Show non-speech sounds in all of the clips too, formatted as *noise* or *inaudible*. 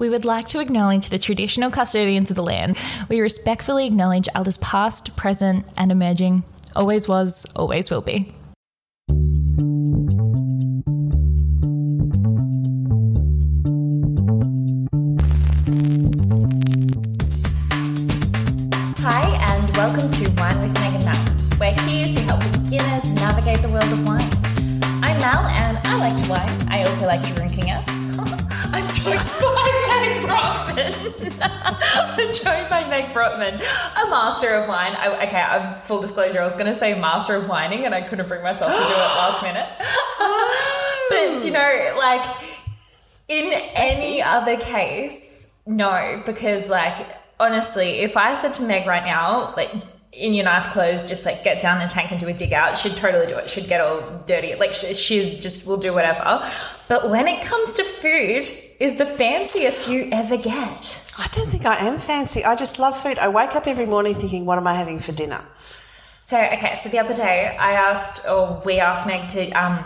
We would like to acknowledge the traditional custodians of the land. We respectfully acknowledge elders past, present, and emerging. Always was, always will be. Hi, and welcome to Wine with Meg and Mel. We're here to help beginners navigate the world of wine. I'm Mel, and I like to wine. I also like drinking it. I'm joined by Meg Brodtmann. *laughs* I'm joined by Meg Brodtmann, a master of wine. I, okay, I'm, full disclosure, I was going to say master of whining, and I couldn't bring myself to do it *gasps* last minute. *laughs* but you know, like in any other case, no, because like honestly, if I said to Meg right now, like in your nice clothes, just like get down a tank and do a dig out. She'd totally do it. She'd get all dirty. Like she, she's just will do whatever. But when it comes to food, is the fanciest you ever get. I don't think I am fancy. I just love food. I wake up every morning thinking, what am I having for dinner? So okay, so the other day I asked, or we asked Meg to um,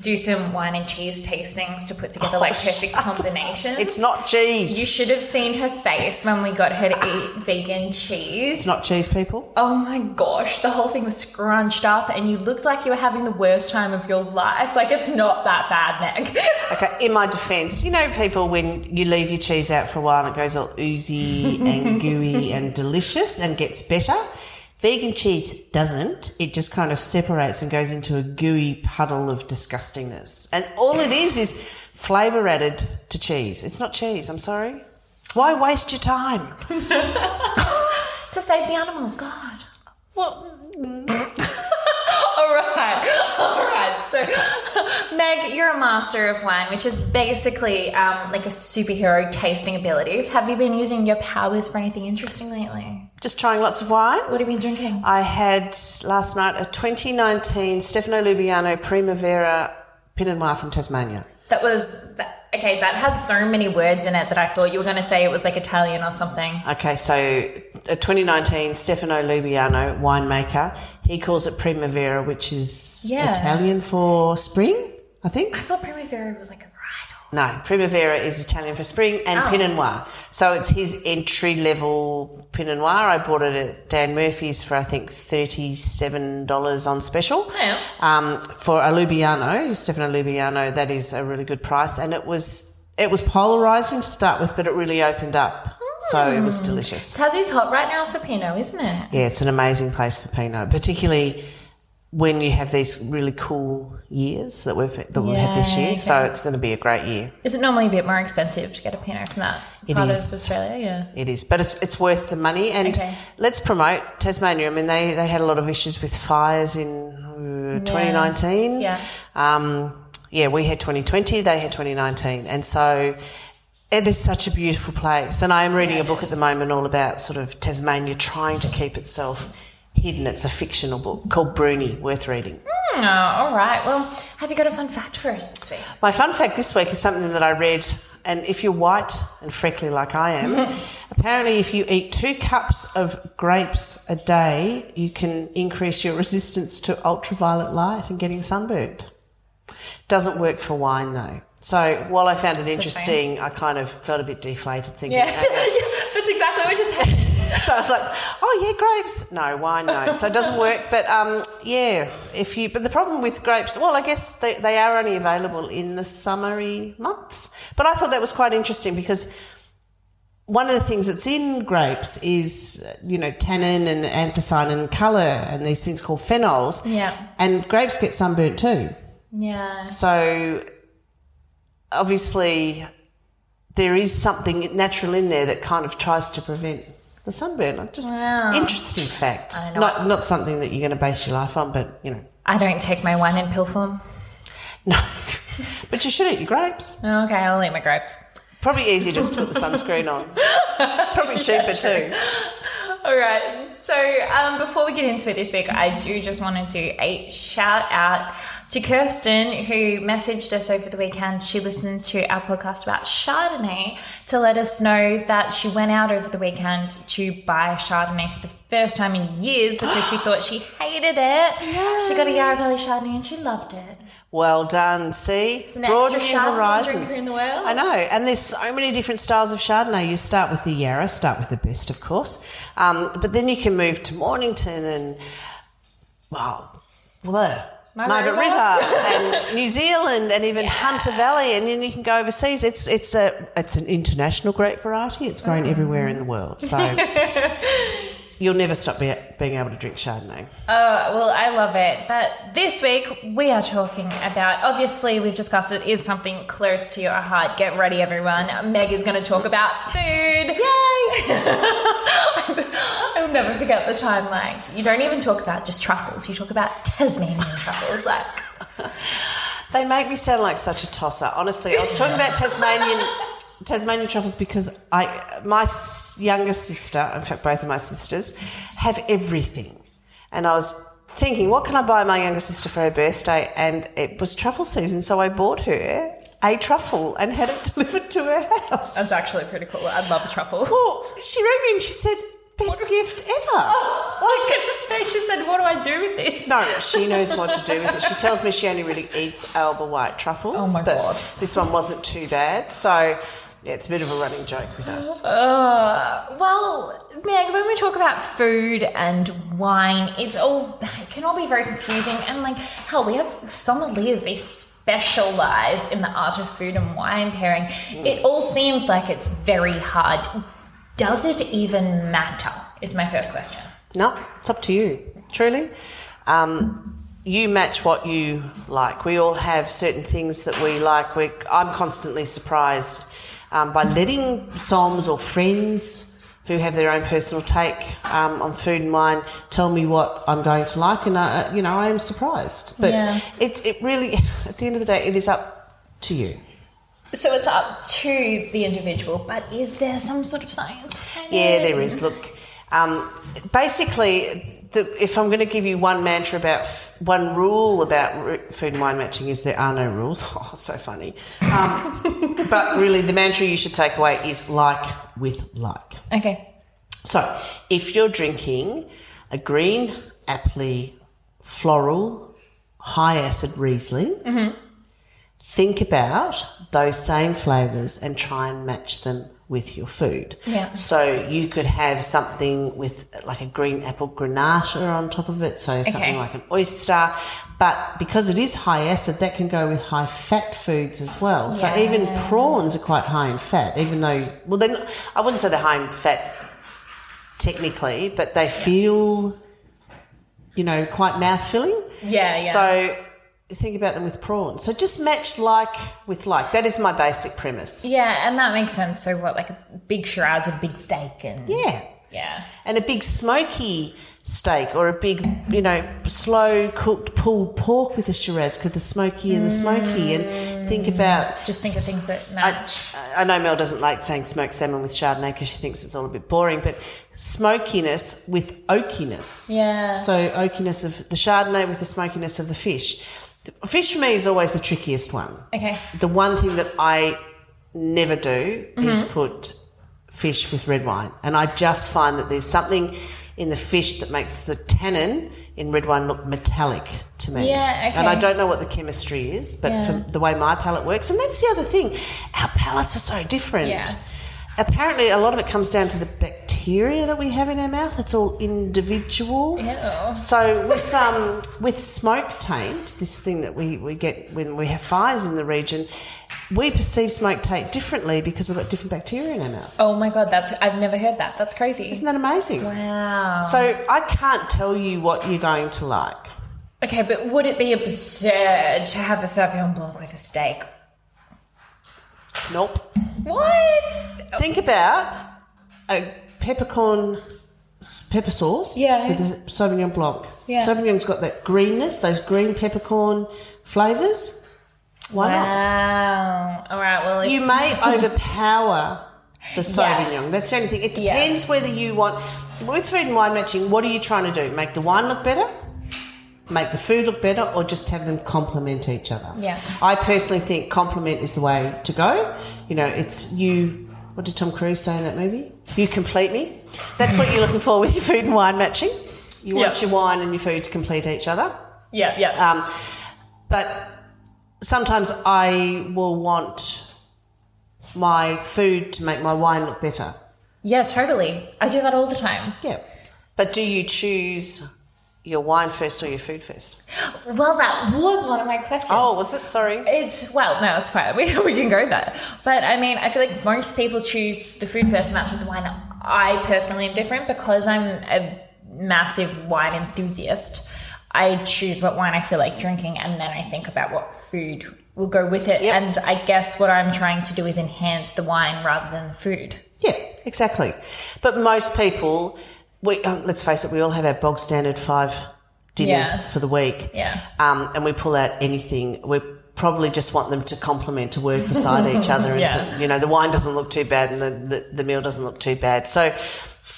do some wine and cheese tastings to put together like Oh, perfect shut combinations. It's not cheese. You should have seen her face when we got her to eat vegan cheese. it's not cheese, people. Oh my gosh, the whole thing was scrunched up and you looked like you were having the worst time of your life. Like it's not that bad, Meg. *laughs* Okay, in my defence, you know, people, when you leave your cheese out for a while and it goes all oozy and gooey and delicious and gets better. Vegan cheese doesn't. It just kind of separates and goes into a gooey puddle of disgustingness. And all it is is flavour added to cheese. It's not cheese, I'm sorry. Why waste your time? *laughs* to save the animals, God. Well, *laughs* All right, all right. So, *laughs* Meg, you're a master of wine, which is basically um, like a superhero tasting abilities. Have you been using your powers for anything interesting lately? Just trying lots of wine. What have you been drinking? I had last night a 2019 Stefano Lubiana Primavera Pinot Noir from Tasmania. That was that, okay. That had so many words in it that I thought you were going to say it was like Italian or something. Okay, so a 2019 Stefano Lubiana winemaker. He calls it Primavera, which is Yeah. Italian for spring, I think. I thought Primavera was like a. No, Primavera is Italian for spring and Oh. Pinot Noir. So it's his entry level Pinot Noir. I bought it at Dan Murphy's for I think $37 on special. Yeah. Um, for a Lubiana, Stefano Lubiana, that is a really good price. And it was, it was polarizing to start with, but it really opened up. So it Hmm. was delicious. Tassie's hot right now for Pinot, isn't it? Yeah, it's an amazing place for Pinot, particularly when you have these really cool years that we've that we've had this year. okay. So it's going to be a great year. Is it normally a bit more expensive to get a Pinot from that It part is. of Australia? Yeah. It is, but it's it's worth the money. And Okay. let's promote Tasmania. I mean, they they had a lot of issues with fires in uh, 2019. Yeah. Um, yeah, we had 2020. They had 2019, and so. It is such a beautiful place, and I am reading Yeah, a book is. at the moment all about sort of Tasmania trying to keep itself hidden. It's a fictional book called Bruny, worth reading. Hmm, oh, all right. Well, have you got a fun fact for us this week? My fun fact this week is something that I read, and if you're white and freckly like I am, *laughs* apparently if you eat two cups of grapes a day, you can increase your resistance to ultraviolet light and getting sunburnt. Doesn't work for wine though. So while I found it interesting, I kind of felt a bit deflated thinking, Yeah. okay. *laughs* That's exactly what just happened. *laughs* so I was like, oh yeah, grapes. No, wine, no. So it doesn't work. But um, yeah, if you, but the problem with grapes, well, I guess they, they are only available in the summery months. But I thought that was quite interesting because one of the things that's in grapes is, you know, tannin and anthocyanin and colour and these things called phenols. Yeah. And grapes get sunburnt too. Yeah. So obviously there is something natural in there that kind of tries to prevent the sunburn. Just Wow. interesting fact. Not not something that you're going to base your life on, but you know, I don't take my wine in pill form. no. *laughs* but you should eat your grapes. Oh, okay, I'll eat my grapes. Probably easier just to put the sunscreen on. *laughs* Probably cheaper too. All right. So um, before we get into it this week, I do just want to do a shout out to Kirsten, who messaged us over the weekend. She listened to our podcast about Chardonnay to let us know that she went out over the weekend to buy Chardonnay for the first time in years because she *gasps* thought she hated it. She got a Yarra Valley Chardonnay and she loved it. Well done. See, an broaden extra your horizons. in the world. I know, and there's so many different styles of Chardonnay. You start with the Yarra, start with the best, of course, um, but then you can move to Mornington and well, well, Margaret River. And *laughs* New Zealand and even Hunter Valley, and then you can go overseas. It's it's a it's an international grape variety. It's grown Mm. everywhere in the world, so *laughs* you'll never stop be, being able to drink Chardonnay. Oh, well, I love it. But this week we are talking about, obviously, we've discussed it is something close to your heart. Get ready, everyone. Meg is going to talk about food. Yay! *laughs* I'll never forget the time, like, you don't even talk about just truffles, you talk about Tasmanian truffles. Like, *laughs* They make me sound like such a tosser. Honestly, I was talking about *laughs* Tasmanian Tasmanian truffles because I my younger sister, in fact, both of my sisters, have everything, and I was thinking, what can I buy my younger sister for her birthday? And it was truffle season, so I bought her a truffle and had it *laughs* delivered to her house. that's actually pretty cool. I love a truffle. Well, she wrote me and she said, "Best gift ever." *laughs* I was going to say, she said, what do I do with this? No, she knows what to do with it. She tells me she only really eats Alba White truffles. Oh my but God. This one wasn't too bad. So, it's a bit of a running joke with us. Uh, well, Meg, when we talk about food and wine, it's all it can all be very confusing. And like, hell, we have sommeliers; they specialize in the art of food and wine pairing. It all seems like it's very hard. Does it even matter? Is my first question. No, it's up to you, truly. Um, you match what you like. We all have certain things that we like. We, I'm constantly surprised um, by letting Soms or friends who have their own personal take um, on food and wine tell me what I'm going to like, and I, you know I am surprised. But Yeah. it, it really, *laughs* at the end of the day, it is up to you. So it's up to the individual, but is there some sort of science? Yeah, there is. Look, um, basically, the, if I'm going to give you one mantra about f- one rule about food and wine matching, is there are no rules. *laughs* Oh, so funny. Um, *laughs* but really, the mantra you should take away is like with like. Okay. So, if you're drinking a green, appley, floral, high acid Riesling, think about those same flavours and try and match them with your food. Yeah. So you could have something with like a green apple granita on top of it, so something Okay. like an oyster. But because it is high acid, that can go with high fat foods as well. So even prawns are quite high in fat, even though, well, then I wouldn't say they're high in fat technically, but they feel, you know, quite mouth filling. Yeah, yeah. So think about them with prawns. So just match like with like. That is my basic premise. Yeah, and that makes sense. So what, like a big Shiraz with big steak and Yeah. yeah. And a big smoky steak or a big, you know, slow cooked pulled pork with a Shiraz because the smoky and the smoky. And think mm. about. Just think of things that match. I, I know Mel doesn't like saying smoked salmon with Chardonnay because she thinks it's all a bit boring, but smokiness with oakiness. Yeah. So oakiness of the Chardonnay with the smokiness of the fish. Fish for me is always the trickiest one. okay. The one thing that I never do is Mm-hmm. put fish with red wine. And I just find that there's something in the fish that makes the tannin in red wine look metallic to me. Yeah, okay. And I don't know what the chemistry is, but Yeah. from the way my palate works, and that's the other thing, our palates are so different. Yeah. Apparently, a lot of it comes down to the bacteria that we have in our mouth. It's all individual. Ew. So with um, with smoke taint, this thing that we, we get when we have fires in the region, we perceive smoke taint differently because we've got different bacteria in our mouth. Oh my god, that's I've never heard that. That's crazy. Isn't that amazing? Wow. So I can't tell you what you're going to like. Okay, but would it be absurd to have a Sauvignon Blanc with a steak? Nope. What? Think about a peppercorn s- pepper sauce Yeah. with a Sauvignon Blanc. Yeah. Sauvignon's got that greenness, those green peppercorn flavours. Why not? Wow. All right. Well, if, You may *laughs* overpower the Sauvignon. That's the only thing. It Yes. depends whether you want. With food and wine matching, what are you trying to do? Make the wine look better? Make the food look better, or just have them complement each other? Yeah. I personally think complement is the way to go. You know, it's you. What did Tom Cruise say in that movie? You complete me. That's what you're looking for with your food and wine matching. You want your wine and your food to complete each other. yeah, yeah. Um, but sometimes I will want my food to make my wine look better. Yeah, totally. I do that all the time. Yeah. But do you choose your wine first or your food first? Well, that was one of my questions. Oh, was it? Sorry. It's well, no, it's fine. *laughs* We, we can go there. But I mean, I feel like most people choose the food first, match with the wine. I personally am different because I'm a massive wine enthusiast. I choose what wine I feel like drinking, and then I think about what food will go with it. Yep. And I guess what I'm trying to do is enhance the wine rather than the food. Yeah, exactly. But most people, we uh, let's face it, we all have our bog standard five dinners Yes. for the week. Yeah. Um, and we pull out anything. We probably just want them to complement, to work beside each *laughs* other. And Yeah. to, you know, the wine doesn't look too bad and the, the, the meal doesn't look too bad. So,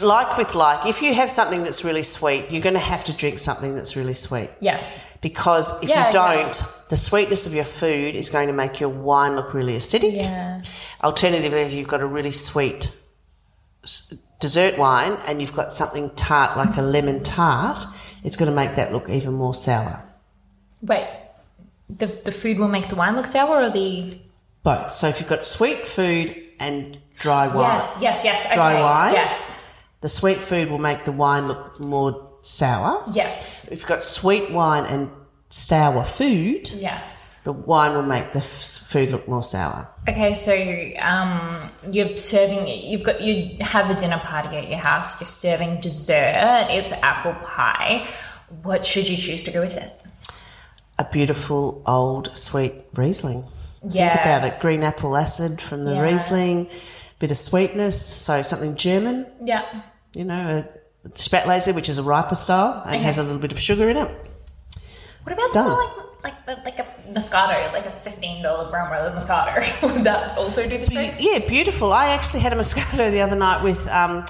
like with like, if you have something that's really sweet, you're going to have to drink something that's really sweet. Yes. Because if Yeah, you don't, the sweetness of your food is going to make your wine look really acidic. Yeah. Alternatively, if you've got a really sweet dessert wine and you've got something tart like a lemon tart, it's going to make that look even more sour. Wait. The the food will make the wine look sour, or the Both. So if you've got sweet food and dry wine, yes, yes, yes. Okay. Dry wine? Yes. the sweet food will make the wine look more sour. Yes. If you've got sweet wine and sour food, Yes. the wine will make the f- food look more sour. Okay, so um, you're serving. You've got you have a dinner party at your house. You're serving dessert. It's apple pie. What should you choose to go with it? A beautiful old sweet Riesling. Yeah. Think about it. Green apple acid from the Yeah. Riesling, bit of sweetness, so something German, Yeah. you know, a Spätlese, which is a riper style and Okay. has a little bit of sugar in it. What about Done. something like like like a Moscato, like a fifteen dollar brown roller Moscato? *laughs* Would that also do the trick? Yeah, beautiful. I actually had a Moscato the other night with, um,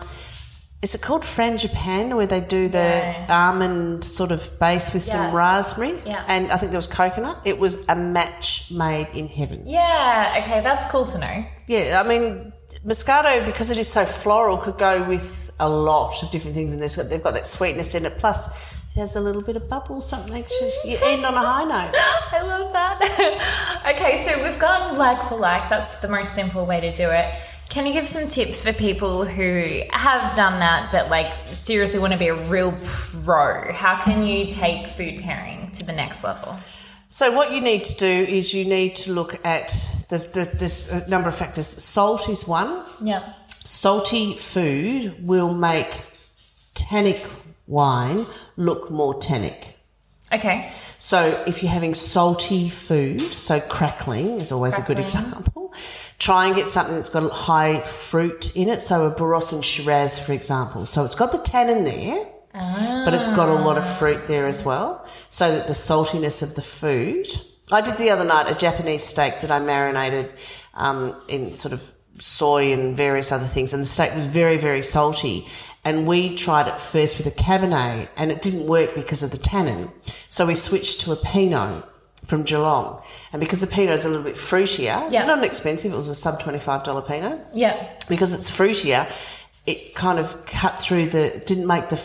is it called Frangipane, where they do the Yeah. almond sort of base with some raspberry? Yeah. And I think there was coconut. It was a match made in heaven. Yeah. Okay, that's cool to know. Yeah, I mean, Moscato, because it is so floral, could go with a lot of different things, and there's got, they've got that sweetness in it. Plus, it has a little bit of bubble, something to you end on a high note. *laughs* I love that. *laughs* okay, so we've gone like for like. That's the most simple way to do it. Can you give some tips for people who have done that but like seriously want to be a real pro? How can you take food pairing to the next level? So, what you need to do is you need to look at the, the, this uh, number of factors. Salt is one. Yeah. Salty food will make tannic wine look more tannic. Okay. So if you're having salty food, so crackling is always a good example. Try and get something that's got high fruit in it. So a Barossa Shiraz, for example. So it's got the tannin there, but it's got a lot of fruit there as well. So that the saltiness of the food. I did the other night a Japanese steak that I marinated um, in sort of soy and various other things, and the steak was very, very salty. And we tried it first with a Cabernet, and it didn't work because of the tannin. So we switched to a Pinot from Geelong, and because the Pinot is a little bit fruitier, Yeah. not expensive, it was a sub twenty five dollar Pinot Yeah. because it's fruitier, it kind of cut through the, didn't make the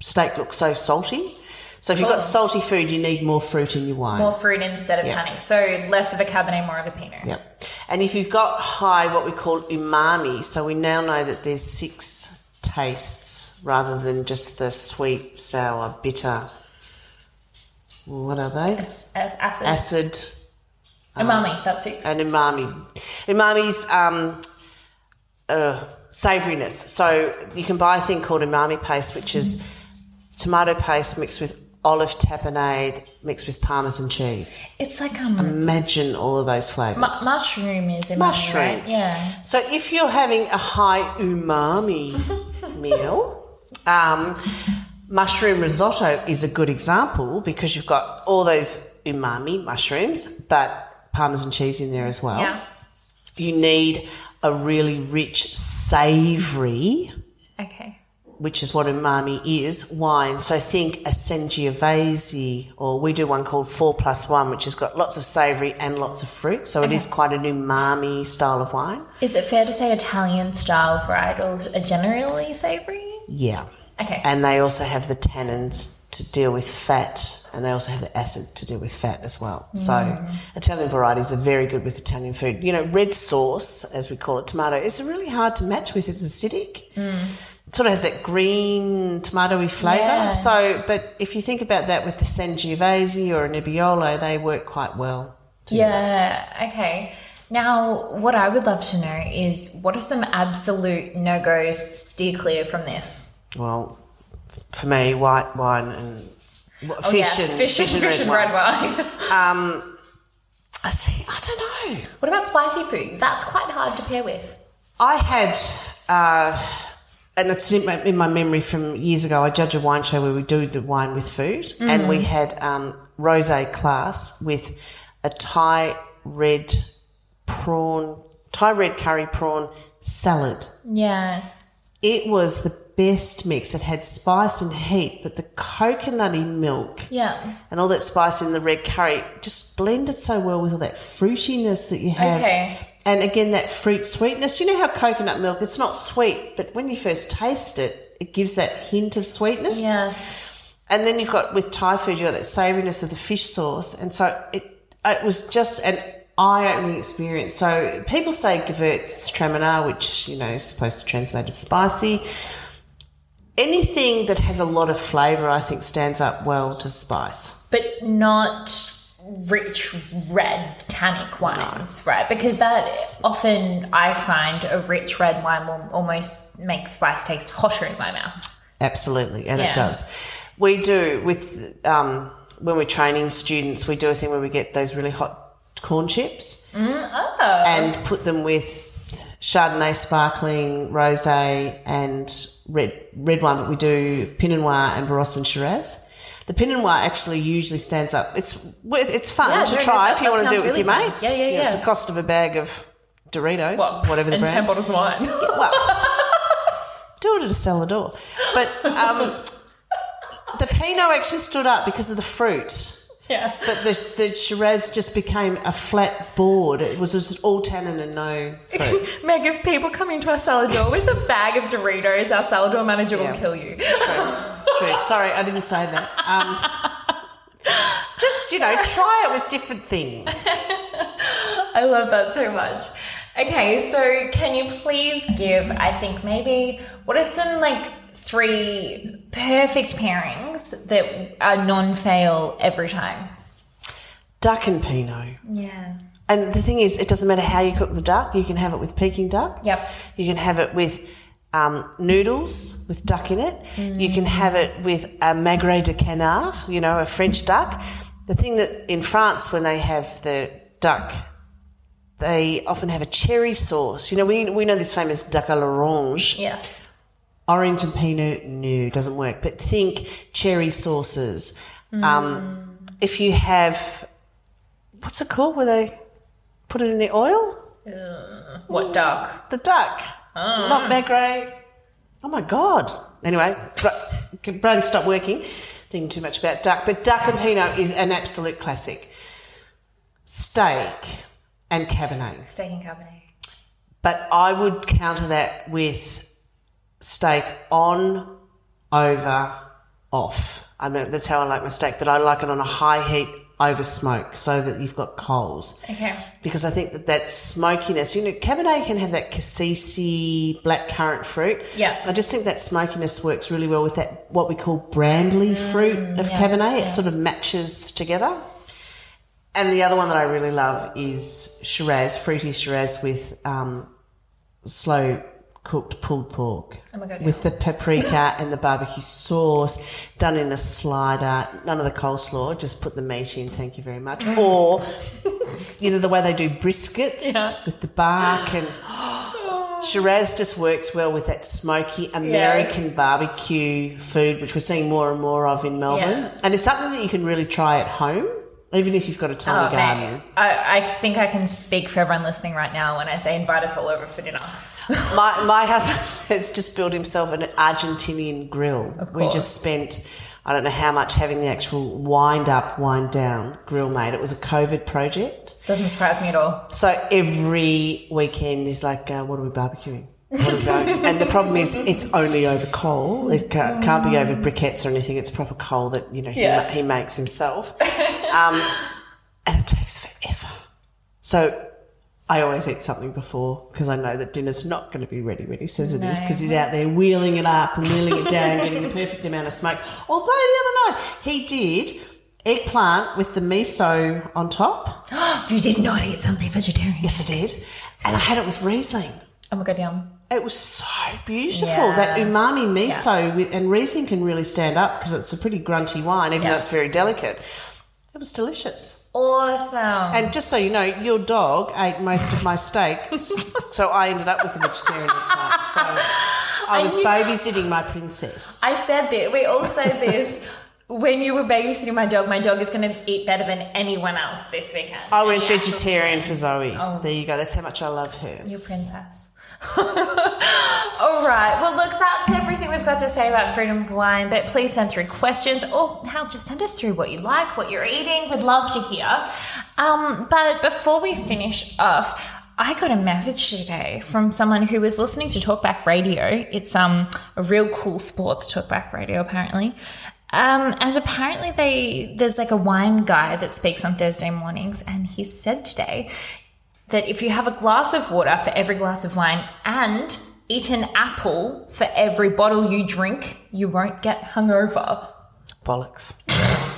steak look so salty. So if you've got salty food, you need more fruit in your wine. More fruit instead of Yeah. tannic. So less of a Cabernet, more of a Pinot. Yep. And if you've got high, what we call umami, so we now know that there's six tastes rather than just the sweet, sour, bitter. What are they? As, as acid. Acid Umami, that's it. and umami. Umami's um, uh, savouriness. So you can buy a thing called umami paste, which is tomato paste mixed with olive tapenade mixed with parmesan cheese. It's like um, Imagine all of those flavours. mu- mushroom is umami, Mushroom. right? Yeah. So if you're having a high umami *laughs* meal, um, mushroom risotto is a good example because you've got all those umami mushrooms, but parmesan cheese in there as well. Yeah. You need a really rich, savoury, Okay. Which is what umami is, wine. So think a Sangiovese, or we do one called Four Plus One, which has got lots of savoury and lots of fruit. So it is quite an umami style of wine. Is it fair to say Italian style varietals are generally savory? Yeah. Okay. And they also have the tannins to deal with fat, and they also have the acid to deal with fat as well. So mm. Italian varieties are very good with Italian food. You know, red sauce, as we call it, tomato, is really hard to match with. It's acidic. It sort of has that green tomatoey flavour. Yeah. So, but if you think about that with the Sangiovese or a Nebbiolo, they work quite well. Yeah, okay. Now, what I would love to know is what are some absolute no goes steer clear from this? Well, for me, white wine and well, Oh, fish, yes, and fish, and, fish and red wine. *laughs* I see. I don't know. what about spicy food? That's quite hard to pair with. I had, uh, and it's in my, in my memory from years ago. I judge a wine show where we do the wine with food, and we had um, rosé class with a Thai red prawn, Thai red curry prawn salad. Yeah. It was the best mix. It had spice and heat, but the coconutty milk Yeah. and all that spice in the red curry just blended so well with all that fruitiness that you have. Okay. And again, that fruit sweetness. You know how coconut milk, it's not sweet, but when you first taste it, it gives that hint of sweetness. Yes. And then you've got with Thai food, you've got that savouriness of the fish sauce. And so it, it was just an eye opening experience. So people say Gewürztraminer, which, you know, is supposed to translate as spicy. Anything that has a lot of flavour, I think, stands up well to spice. But not rich red tannic wines, right? Because that often I find a rich red wine will almost make spice taste hotter in my mouth. Absolutely, and Yeah. it does. We do with um, when we're training students, we do a thing where we get those really hot corn chips Oh. and put them with Chardonnay, sparkling, rosé, and red red wine. But we do Pinot Noir and Barossa and Shiraz. The Pinot Noir actually usually stands up. It's it's fun Yeah, to try if you want to do it with your really fun. mates. Yeah, yeah, know, It's yeah. the cost of a bag of Doritos, whatever the and brand. ten bottles of wine. *laughs* Well, do it at a cellar door. But um, the Pinot actually stood up because of the fruit. yeah. But the, the Shiraz just became a flat board. It was just all tannin and no fruit. *laughs* Meg, if people come into our cellar door with a bag of Doritos, our cellar door manager Yeah. will kill you. *laughs* True. Sorry, I didn't say that. Um, *laughs* just, you know, try it with different things. *laughs* I love that so much. Okay, so can you please give, I think maybe, what are some like three perfect pairings that are non fail every time? Duck and Pinot. Yeah. And the thing is, it doesn't matter how you cook the duck. You can have it with Peking duck. Yep. You can have it with um, noodles with duck in it. You can have it with a magret de canard, you know, a French duck. The thing that in France, when they have the duck, they often have a cherry sauce. You know, we, we know this famous duck à l'orange. Yes. Orange and Pinot, no, doesn't work. But think cherry sauces. Um, if you have, what's it called where they put it in the oil? What duck? The duck. Not magret. Oh my God. Anyway, br- brain stopped working, thinking too much about duck. But duck and Pinot is an absolute classic. Steak and Cabernet. Steak and Cabernet. But I would counter that with steak on, over, off. I mean, that's how I like my steak, but I like it on a high heat over smoke so that you've got coals. Okay. Because I think that that smokiness, you know, Cabernet can have that cassis black currant fruit. Yeah. I just think that smokiness works really well with that, what we call brambly fruit of Mm, yeah, Cabernet. It sort of matches together. And the other one that I really love is Shiraz, fruity Shiraz with um, slow cooked pulled pork. Oh my God, With the paprika *coughs* and the barbecue sauce done in a slider, none of the coleslaw, just put the meat in, thank you very much. Or, *laughs* you know, the way they do briskets Yeah. with the bark and *gasps* Shiraz just works well with that smoky American barbecue food, which we're seeing more and more of in Melbourne. Yeah. And it's something that you can really try at home, even if you've got a tiny Oh, garden. I, I think I can speak for everyone listening right now when I say invite us all over for dinner. *laughs* My my husband *laughs* has just built himself an Argentinian grill. We just spent I don't know how much having the actual wind up, wind down grill made. It was a COVID project. Doesn't surprise me at all. So every weekend is like, uh, what are we barbecuing? *laughs* And the problem is, it's only over coal. It can't, can't be over briquettes or anything. It's proper coal that you know he, Yeah. ma- he makes himself, um, and it takes forever. So I always eat something before because I know that dinner's not going to be ready when he says it is No. because he's out there wheeling it up and wheeling it down, getting the perfect amount of smoke. Although the other night he did eggplant with the miso on top. *gasps* you did not eat something vegetarian. Yes, I did, and I had it with Riesling. Oh my god, yum. It was so beautiful. Yeah. That umami miso with, and Riesling can really stand up because it's a pretty grunty wine, even Yeah. though it's very delicate. It was delicious. Awesome. And just so you know, your dog ate most of my steaks, *laughs* so I ended up with a vegetarian eggplant. So I was babysitting my princess. I said that. We all said this. *laughs* When you were babysitting my dog, my dog is going to eat better than anyone else this weekend. I went Yeah. vegetarian for Zoe. Oh. There you go. That's how much I love her. Your princess. *laughs* All right. Well, look, that's everything we've got to say about Freedom Wine. But please send through questions or hell, just send us through what you like, what you're eating. We'd love to hear. Um, but before we finish off, I got a message today from someone who was listening to Talkback Radio. It's um a real cool sports Talkback Radio, apparently. Um, and apparently they there's like a wine guy that speaks on Thursday mornings, and he said today that if you have a glass of water for every glass of wine and eat an apple for every bottle you drink, you won't get hungover. Bollocks. *laughs*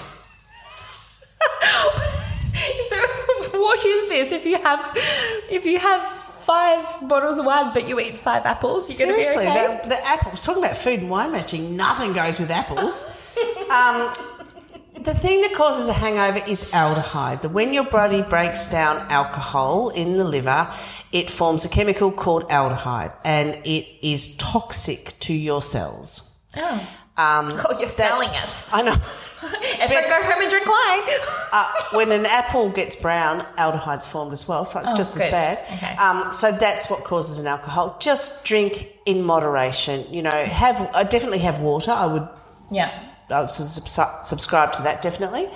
There, what is this? If you have if you have five bottles of wine but you eat five apples, you're Seriously, be okay. that, the apples. Talking about food and wine matching, nothing goes with apples. *laughs* um, the thing that causes a hangover is aldehyde. That when your body breaks down alcohol in the liver, it forms a chemical called aldehyde, and it is toxic to your cells. oh. Um, Oh, you're selling it. I know. *laughs* Everyone go home and drink wine. *laughs* Uh, when an apple gets brown, aldehyde's formed as well, so it's Oh, just good. as bad. Okay. Um, so that's what causes an alcohol. Just drink in moderation. You know, have I definitely have water. I would yeah. I would subs- subscribe to that definitely,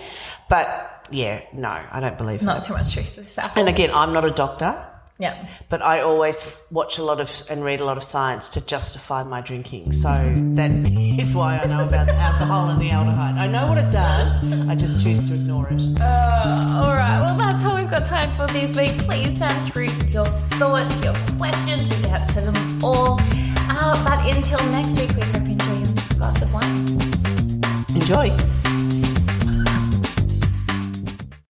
but yeah, no, I don't believe Not that. too much truth to this. And again, I'm not a doctor, Yeah. but I always f- watch a lot of and read a lot of science to justify my drinking. So that *laughs* is why I know about the alcohol and the aldehyde. I know what it does. I just choose to ignore it. All right. Well, that's all we've got time for this week. Please send through your thoughts, your questions. We get to them all. Uh, but until next week, we hope you enjoy your next glass of wine. Enjoy!